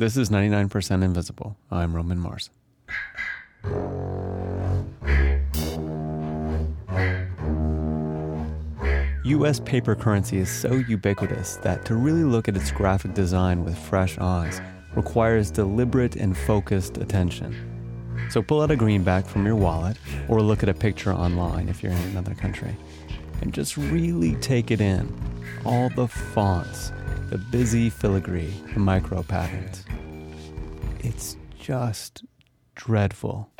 This is 99% Invisible. I'm Roman Mars. US paper currency is so ubiquitous that to really look at its graphic design with fresh eyes requires deliberate and focused attention. So pull out a greenback from your wallet or look at a picture online if you're in another country and just really take it in. All the fonts, the busy filigree, the micro patterns. It's just dreadful.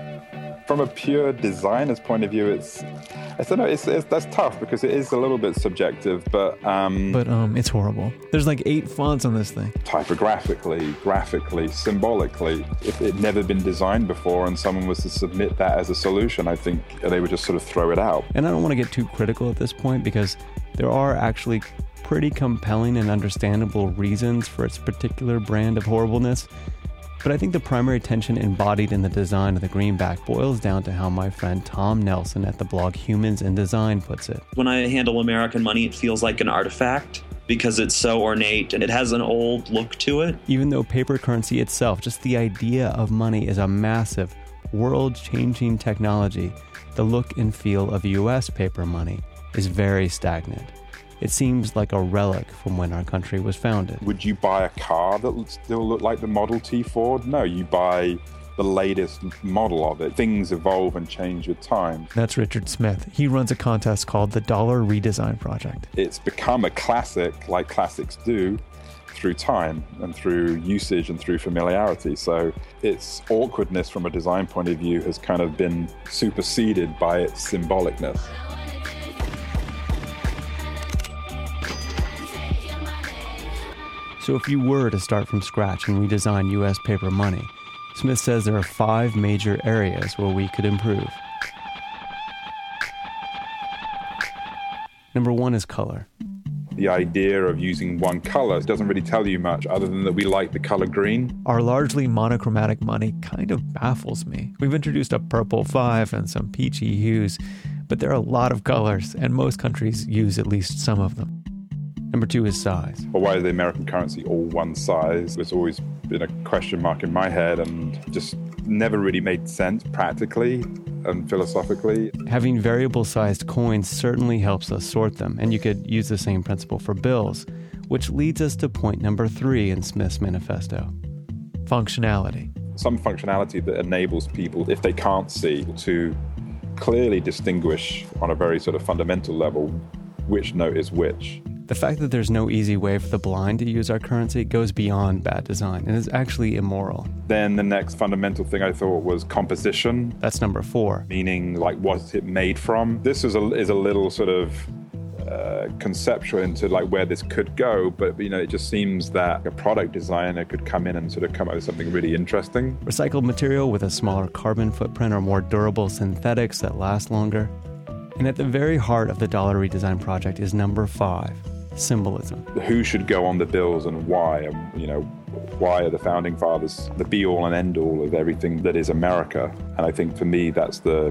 From a pure designer's point of view, it's I don't know. It's, it's, that's tough because it is a little bit subjective, but um, But um, it's horrible. There's like eight fonts on this thing. typographically, graphically, symbolically, if it never been designed before and someone was to submit that as a solution, I think they would just sort of throw it out. And I don't want to get too critical at this point because there are actually pretty compelling and understandable reasons for its particular brand of horribleness. But I think the primary tension embodied in the design of the greenback boils down to how my friend Tom Nelson at the blog Humans in Design puts it. When I handle American money, it feels like an artifact because it's so ornate and it has an old look to it. Even though paper currency itself, just the idea of money, is a massive, world changing technology, the look and feel of US paper money is very stagnant. It seems like a relic from when our country was founded. Would you buy a car that still looked like the Model T Ford? No, you buy the latest model of it. Things evolve and change with time. That's Richard Smith. He runs a contest called the Dollar Redesign Project. It's become a classic like classics do through time and through usage and through familiarity. So its awkwardness from a design point of view has kind of been superseded by its symbolicness. So, if you were to start from scratch and redesign US paper money, Smith says there are five major areas where we could improve. Number one is color. The idea of using one color doesn't really tell you much other than that we like the color green. Our largely monochromatic money kind of baffles me. We've introduced a purple five and some peachy hues, but there are a lot of colors, and most countries use at least some of them. Number two is size. But why is the American currency all one size? It's always been a question mark in my head and just never really made sense practically and philosophically. Having variable sized coins certainly helps us sort them, and you could use the same principle for bills, which leads us to point number three in Smith's manifesto functionality. Some functionality that enables people, if they can't see, to clearly distinguish on a very sort of fundamental level which note is which. The fact that there's no easy way for the blind to use our currency goes beyond bad design and is actually immoral. Then the next fundamental thing I thought was composition, That's number four. meaning like what's it made from. This is a, is a little sort of uh, conceptual into like where this could go, but you know it just seems that a product designer could come in and sort of come up with something really interesting. Recycled material with a smaller carbon footprint or more durable synthetics that last longer. And at the very heart of the Dollar Redesign Project is number five symbolism. Who should go on the bills and why? And you know why are the founding fathers the be all and end all of everything that is America? And I think for me that's the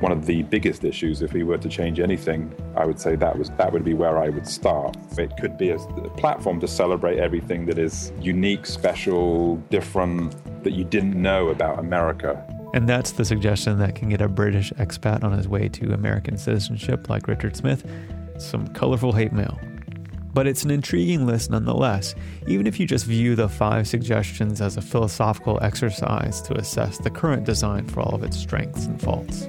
one of the biggest issues. If we were to change anything, I would say that was that would be where I would start. It could be a, a platform to celebrate everything that is unique, special, different that you didn't know about America. And that's the suggestion that can get a British expat on his way to American citizenship like Richard Smith some colorful hate mail. But it's an intriguing list nonetheless, even if you just view the five suggestions as a philosophical exercise to assess the current design for all of its strengths and faults.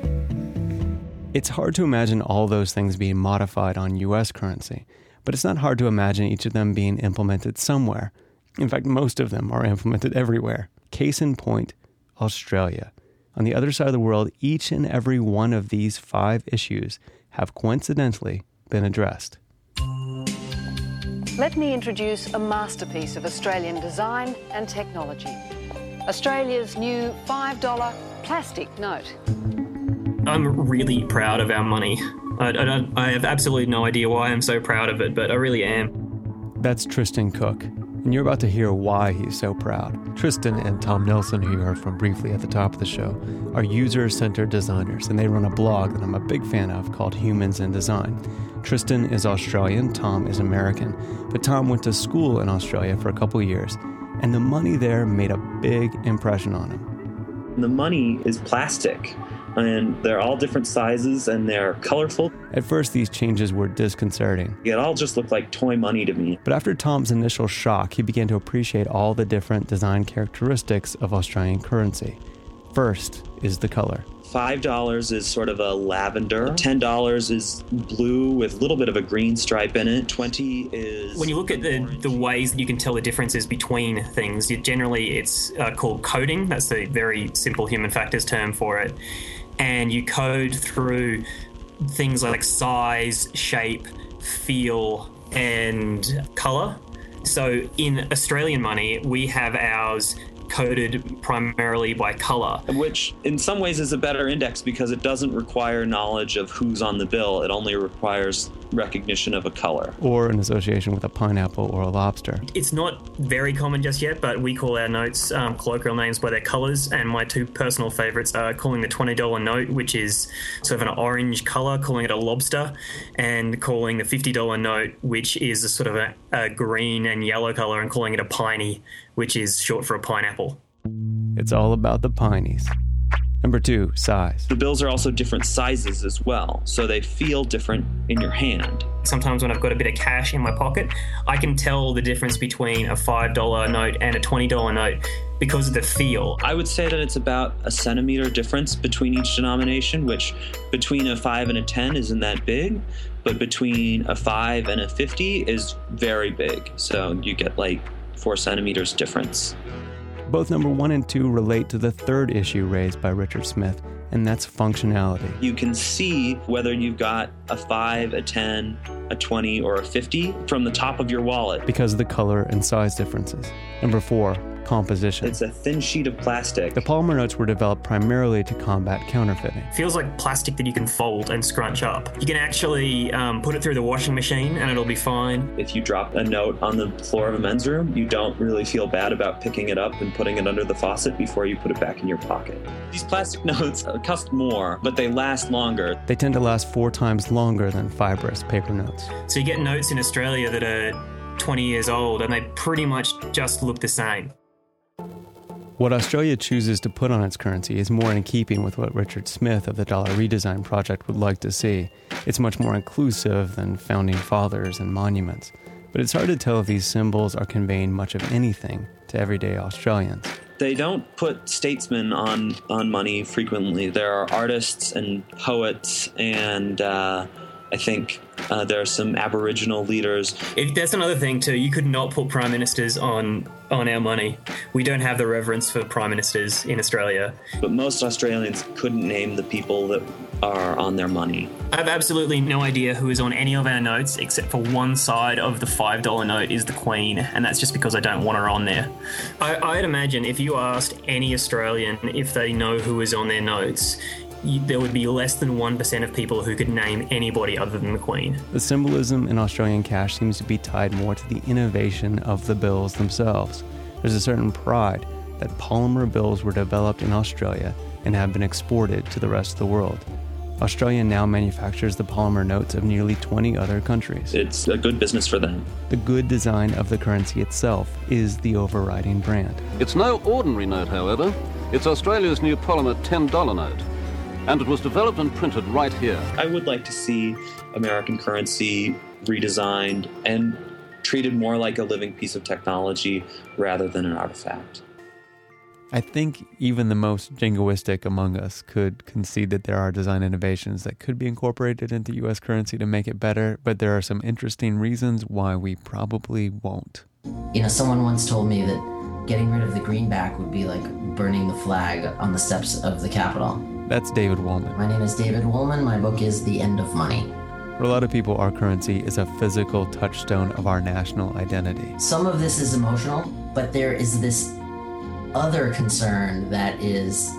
It's hard to imagine all those things being modified on US currency, but it's not hard to imagine each of them being implemented somewhere. In fact, most of them are implemented everywhere. Case in point, Australia. On the other side of the world, each and every one of these five issues have coincidentally been addressed. Let me introduce a masterpiece of Australian design and technology. Australia's new $5 plastic note. I'm really proud of our money. I, I, I have absolutely no idea why I'm so proud of it, but I really am. That's Tristan Cooke, and you're about to hear why he's so proud. Tristan and Tom Nelson, who you heard from briefly at the top of the show, are user centered designers, and they run a blog that I'm a big fan of called Humans in Design. Tristan is Australian, Tom is American, but Tom went to school in Australia for a couple years, and the money there made a big impression on him. The money is plastic, and they're all different sizes and they're colorful. At first, these changes were disconcerting. It all just looked like toy money to me. But after Tom's initial shock, he began to appreciate all the different design characteristics of Australian currency. First is the color. $5 is sort of a lavender. $10 is blue with a little bit of a green stripe in it. 20 is When you look at the, the ways that you can tell the differences between things, you, generally it's uh, called coding. That's the very simple human factors term for it. And you code through things like size, shape, feel, and color. So in Australian money, we have ours coded primarily by color. which in some ways is a better index because it doesn't require knowledge of who's on the bill. It only requires recognition of a color. or an association with a pineapple or a lobster. It's not very common just yet, but we call our notes um, colloquial names by their colors. And my two personal favorites are calling the $20 note, which is sort of an orange color, calling it a lobster, and calling the $50 note, which is a sort of a, a green and yellow color, and calling it a piney, which is short for a pineapple. It's all about the pineys. Number two, size. The bills are also different sizes as well, so they feel different in your hand. Sometimes when I've got a bit of cash in my pocket, I can tell the difference between a $5 note and a $20 note because of the feel. I would say that it's about a centimeter difference between each denomination, which between a 5 and a 10 isn't that big, but between a 5 and a 50 is very big. So you get like 4 centimeters difference. Both number one and two relate to the third issue raised by Richard Smith, and that's functionality. You can see whether you've got a 5, a 10, a 20, or a 50 from the top of your wallet. because of the color and size differences. Number four, composition. It's a thin sheet of plastic. the polymer notes were developed primarily to combat counterfeiting. feels like plastic that you can fold and scrunch up. You can actually um, put it through the washing machine and it'll be fine. If you drop a note on the floor of a men's room, you don't really feel bad about picking it up and putting it under the faucet before you put it back in your pocket. These plastic notes cost more, but they last longer. They tend to last four times longer than fibrous paper notes. So you get notes in Australia that are 20 years old and they pretty much just look the same. What Australia chooses to put on its currency is more in keeping with what Richard Smith of the Dollar Redesign Project would like to see. It's much more inclusive than founding fathers and monuments. But it's hard to tell if these symbols are conveying much of anything to everyday Australians. They don't put statesmen on, on money frequently. There are artists and poets, and uh, I think uh, there are some Aboriginal leaders. If that's another thing too, you could not put prime ministers on on our money. We don't have the reverence for prime ministers in Australia. But most Australians couldn't name the people that are on their money. I have absolutely no idea who is on any of our notes except for one side of the $5 note is the Queen, and that's just because I don't want her on there. I, I'd imagine if you asked any Australian if they know who is on their notes, you, there would be less than 1% of people who could name anybody other than the Queen. The symbolism in Australian cash seems to be tied more to the innovation of the bills themselves. There's a certain pride that polymer bills were developed in Australia and have been exported to the rest of the world. Australia now manufactures the polymer notes of nearly 20 other countries. It's a good business for them. The good design of the currency itself is the overriding brand. It's no ordinary note, however. It's Australia's new polymer $10 note. And it was developed and printed right here. I would like to see American currency redesigned and treated more like a living piece of technology rather than an artifact. I think even the most jingoistic among us could concede that there are design innovations that could be incorporated into US currency to make it better, but there are some interesting reasons why we probably won't. You know, someone once told me that getting rid of the greenback would be like burning the flag on the steps of the Capitol. That's David Wolman. My name is David Wolman. My book is The End of Money. For a lot of people, our currency is a physical touchstone of our national identity. Some of this is emotional, but there is this other concern that is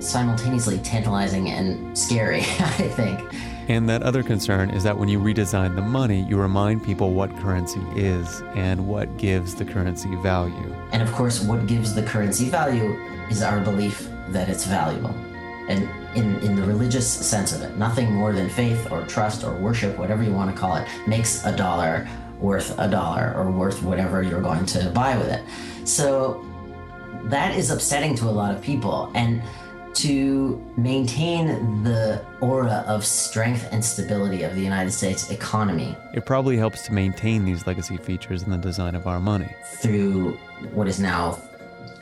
simultaneously tantalizing and scary, I think. And that other concern is that when you redesign the money, you remind people what currency is and what gives the currency value. And of course, what gives the currency value is our belief that it's valuable. And in, in the religious sense of it, nothing more than faith or trust or worship, whatever you want to call it, makes a dollar worth a dollar or worth whatever you're going to buy with it. So that is upsetting to a lot of people. And to maintain the aura of strength and stability of the United States economy. It probably helps to maintain these legacy features in the design of our money. Through what is now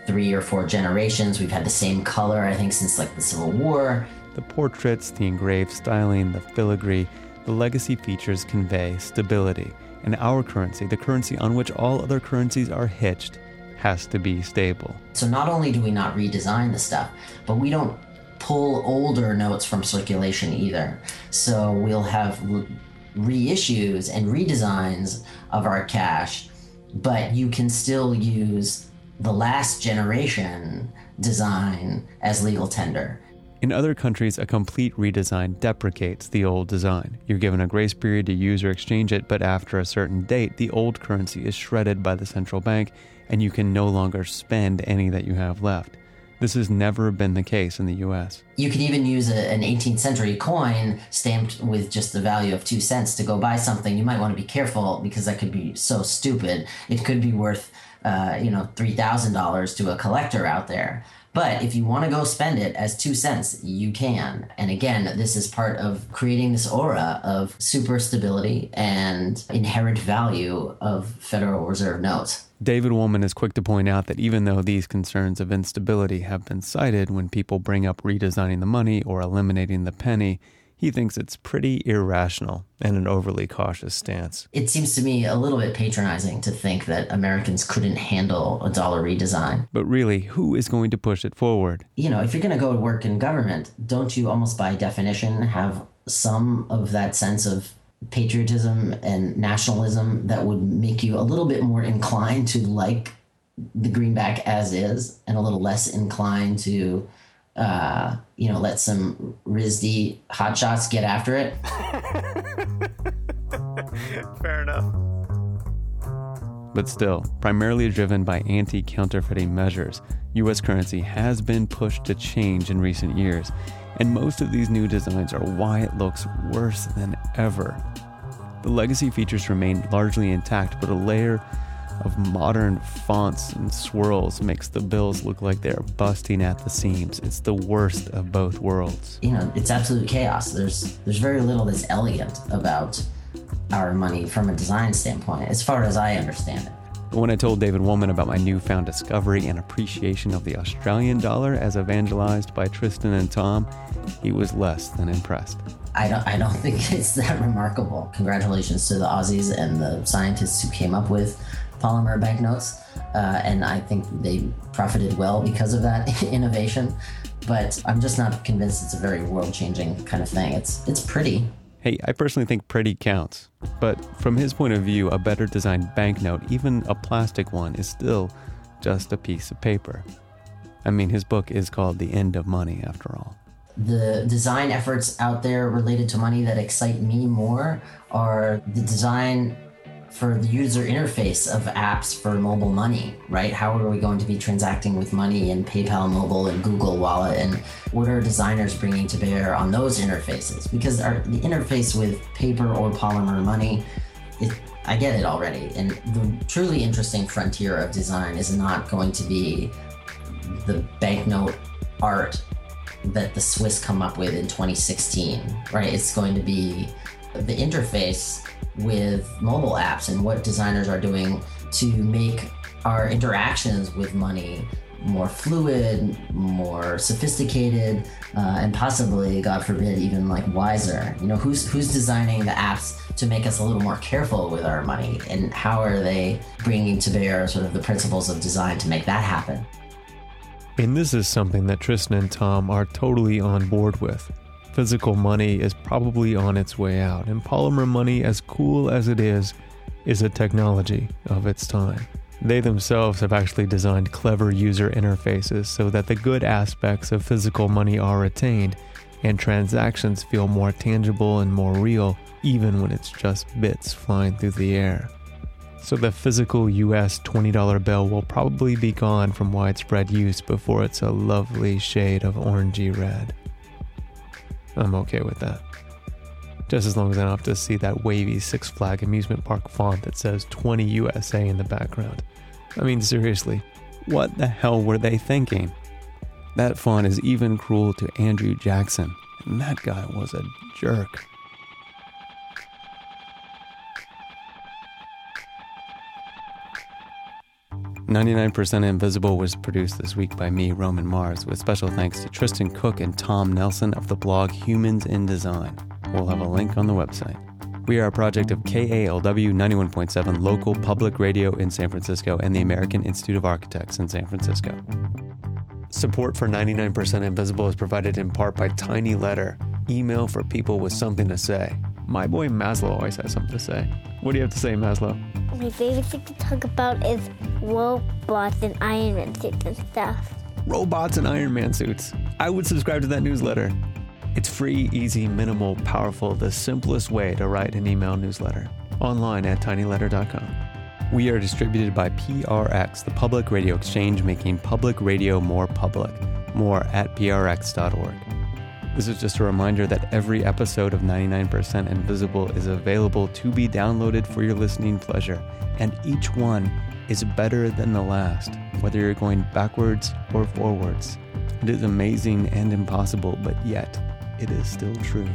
three or four generations, we've had the same color, I think, since like the Civil War. The portraits, the engraved styling, the filigree, the legacy features convey stability. And our currency, the currency on which all other currencies are hitched, has to be stable. So not only do we not redesign the stuff, but we don't pull older notes from circulation either. So we'll have reissues and redesigns of our cash, but you can still use the last generation design as legal tender. In other countries, a complete redesign deprecates the old design. You're given a grace period to use or exchange it, but after a certain date, the old currency is shredded by the central bank and you can no longer spend any that you have left. This has never been the case in the US. You could even use a, an 18th century coin stamped with just the value of two cents to go buy something. You might want to be careful because that could be so stupid. It could be worth, uh, you know, $3,000 to a collector out there. But if you want to go spend it as two cents, you can. And again, this is part of creating this aura of super stability and inherent value of Federal Reserve notes. David Wolman is quick to point out that even though these concerns of instability have been cited when people bring up redesigning the money or eliminating the penny, he thinks it's pretty irrational and an overly cautious stance. It seems to me a little bit patronizing to think that Americans couldn't handle a dollar redesign. But really, who is going to push it forward? You know, if you're going to go to work in government, don't you almost by definition have some of that sense of patriotism and nationalism that would make you a little bit more inclined to like the greenback as is and a little less inclined to uh, you know, let some RISD hotshots get after it. Fair enough. But still, primarily driven by anti counterfeiting measures, US currency has been pushed to change in recent years, and most of these new designs are why it looks worse than ever. The legacy features remain largely intact, but a layer of modern fonts and swirls makes the bills look like they're busting at the seams. It's the worst of both worlds. You know, it's absolute chaos. There's there's very little that's elegant about our money from a design standpoint, as far as I understand it. When I told David Wolman about my newfound discovery and appreciation of the Australian dollar as evangelized by Tristan and Tom, he was less than impressed. I don't, I don't think it's that remarkable. Congratulations to the Aussies and the scientists who came up with polymer banknotes. Uh, and I think they profited well because of that innovation. But I'm just not convinced it's a very world changing kind of thing. It's, it's pretty. Hey, I personally think pretty counts. But from his point of view, a better designed banknote, even a plastic one, is still just a piece of paper. I mean, his book is called The End of Money, after all. The design efforts out there related to money that excite me more are the design for the user interface of apps for mobile money, right? How are we going to be transacting with money in PayPal Mobile and Google Wallet? And what are designers bringing to bear on those interfaces? Because our, the interface with paper or polymer money, it, I get it already. And the truly interesting frontier of design is not going to be the banknote art that the Swiss come up with in 2016, right? It's going to be the interface with mobile apps and what designers are doing to make our interactions with money more fluid, more sophisticated, uh, and possibly, God forbid, even like wiser. You know, who's who's designing the apps to make us a little more careful with our money, and how are they bringing to bear sort of the principles of design to make that happen? And this is something that Tristan and Tom are totally on board with. Physical money is probably on its way out, and polymer money, as cool as it is, is a technology of its time. They themselves have actually designed clever user interfaces so that the good aspects of physical money are retained and transactions feel more tangible and more real, even when it's just bits flying through the air. So the physical US $20 bill will probably be gone from widespread use before it's a lovely shade of orangey red. I'm okay with that. Just as long as I don't have to see that wavy Six Flag amusement park font that says 20 USA in the background. I mean, seriously, what the hell were they thinking? That font is even cruel to Andrew Jackson, and that guy was a jerk. 99% Invisible was produced this week by me, Roman Mars, with special thanks to Tristan Cooke and Tom Nelson of the blog Humans in Design. We'll have a link on the website. We are a project of KALW 91.7 local public radio in San Francisco and the American Institute of Architects in San Francisco. Support for 99% Invisible is provided in part by Tiny Letter, email for people with something to say. My boy Maslow always has something to say. What do you have to say, Maslow? My favorite thing to talk about is robots and Iron Man suits and stuff. Robots and Iron Man suits. I would subscribe to that newsletter. It's free, easy, minimal, powerful, the simplest way to write an email newsletter. Online at tinyletter.com. We are distributed by PRX, the public radio exchange making public radio more public. More at prx.org. This is just a reminder that every episode of 99% Invisible is available to be downloaded for your listening pleasure, and each one is better than the last, whether you're going backwards or forwards. It is amazing and impossible, but yet it is still true.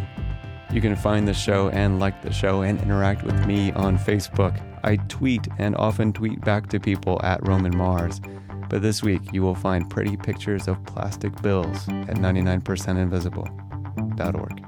You can find the show and like the show and interact with me on Facebook. I tweet and often tweet back to people at Roman Mars. But this week, you will find pretty pictures of plastic bills at 99percentinvisible.org.